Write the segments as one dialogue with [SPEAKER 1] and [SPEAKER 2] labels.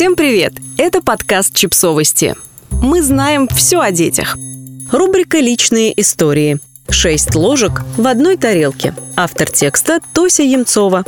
[SPEAKER 1] Всем привет! Это подкаст «Чипсовости». Мы знаем все о детях. Рубрика «Личные истории». Шесть ложек в одной тарелке. Автор текста Тося Емцова.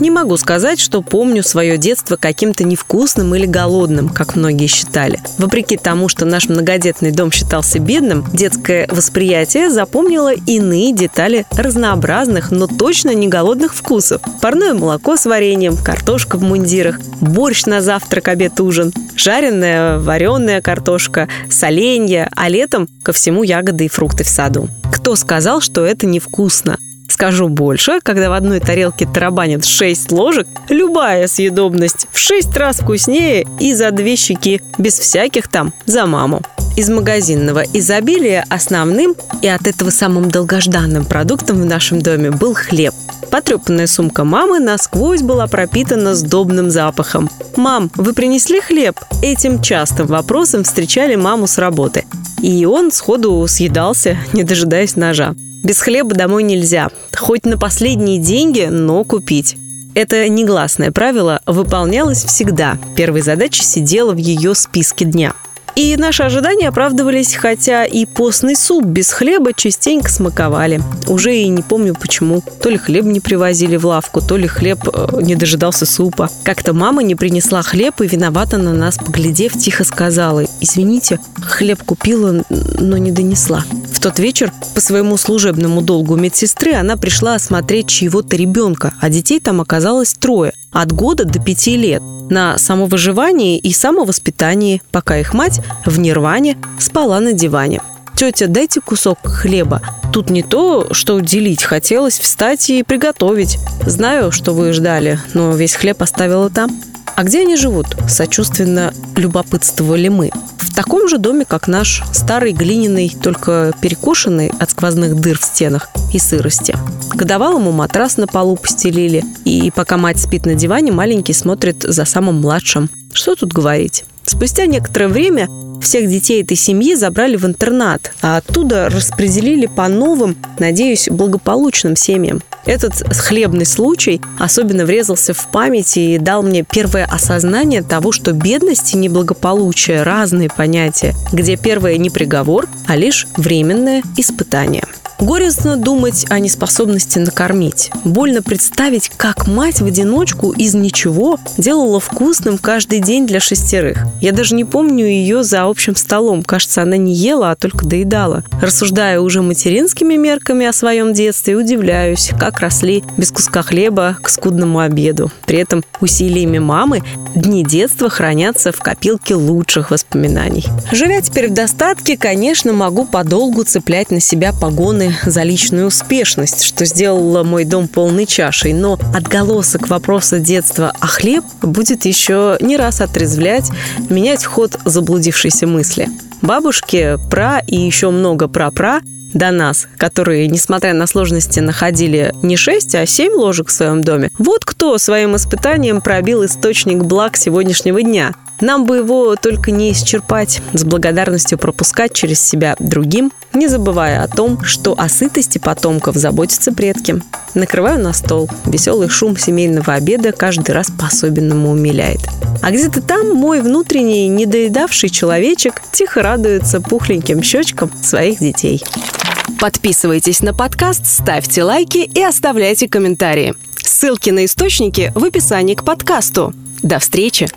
[SPEAKER 1] Не могу сказать, что помню свое детство каким-то невкусным или голодным, как многие считали. Вопреки тому, что наш многодетный дом считался бедным, детское восприятие запомнило иные детали разнообразных, но точно не голодных вкусов. Парное молоко с вареньем, картошка в мундирах, борщ на завтрак, обед, ужин, жареная, вареная картошка, соленья, а летом ко всему ягоды и фрукты в саду. Кто сказал, что это невкусно? Скажу больше, когда в одной тарелке тарабанят 6 ложек, любая съедобность в 6 раз вкуснее и за две щеки, без всяких там за маму. Из магазинного изобилия основным и от этого самым долгожданным продуктом в нашем доме был хлеб. Потрепанная сумка мамы насквозь была пропитана сдобным запахом. «Мам, вы принесли хлеб?» Этим частым вопросом встречали маму с работы. И он сходу съедался, не дожидаясь ножа. Без хлеба домой нельзя. Хоть на последние деньги, но купить. Это негласное правило выполнялось всегда. Первой задачей сидела в ее списке дня – и наши ожидания оправдывались, хотя и постный суп без хлеба частенько смаковали. Уже и не помню почему. То ли хлеб не привозили в лавку, то ли хлеб э, не дожидался супа. Как-то мама не принесла хлеб и виновата на нас, поглядев, тихо сказала «Извините, хлеб купила, но не донесла». Тот вечер по своему служебному долгу медсестры она пришла осмотреть чьего-то ребенка, а детей там оказалось трое – от года до пяти лет на самовыживании и самовоспитании, пока их мать в нирване спала на диване. «Тетя, дайте кусок хлеба. Тут не то, что делить. Хотелось встать и приготовить. Знаю, что вы ждали, но весь хлеб оставила там». А где они живут? Сочувственно любопытствовали мы. В таком же доме, как наш, старый глиняный, только перекошенный от сквозных дыр в стенах и сырости. Годовалому матрас на полу постелили, и пока мать спит на диване, маленький смотрит за самым младшим. Что тут говорить? Спустя некоторое время всех детей этой семьи забрали в интернат, а оттуда распределили по новым, надеюсь, благополучным семьям. Этот хлебный случай особенно врезался в память и дал мне первое осознание того, что бедность и неблагополучие – разные понятия, где первое не приговор, а лишь временное испытание. Горестно думать о неспособности накормить. Больно представить, как мать в одиночку из ничего делала вкусным каждый день для шестерых. Я даже не помню ее за общим столом. Кажется, она не ела, а только доедала. Рассуждая уже материнскими мерками о своем детстве, удивляюсь, как росли без куска хлеба к скудному обеду. При этом усилиями мамы дни детства хранятся в копилке лучших воспоминаний. Живя теперь в достатке, конечно, могу подолгу цеплять на себя погоны за личную успешность, что сделало мой дом полной чашей, но отголосок вопроса детства «А хлеб?» будет еще не раз отрезвлять, менять ход заблудившейся мысли. Бабушки, пра и еще много пра-пра до нас, которые, несмотря на сложности, находили не 6, а 7 ложек в своем доме. Вот кто своим испытанием пробил источник благ сегодняшнего дня. Нам бы его только не исчерпать, с благодарностью пропускать через себя другим, не забывая о том, что о сытости потомков заботятся предки. Накрываю на стол. Веселый шум семейного обеда каждый раз по-особенному умиляет. А где-то там мой внутренний недоедавший человечек тихо радуется пухленьким щечкам своих детей. Подписывайтесь на подкаст, ставьте лайки и оставляйте комментарии. Ссылки на источники в описании к подкасту. До встречи!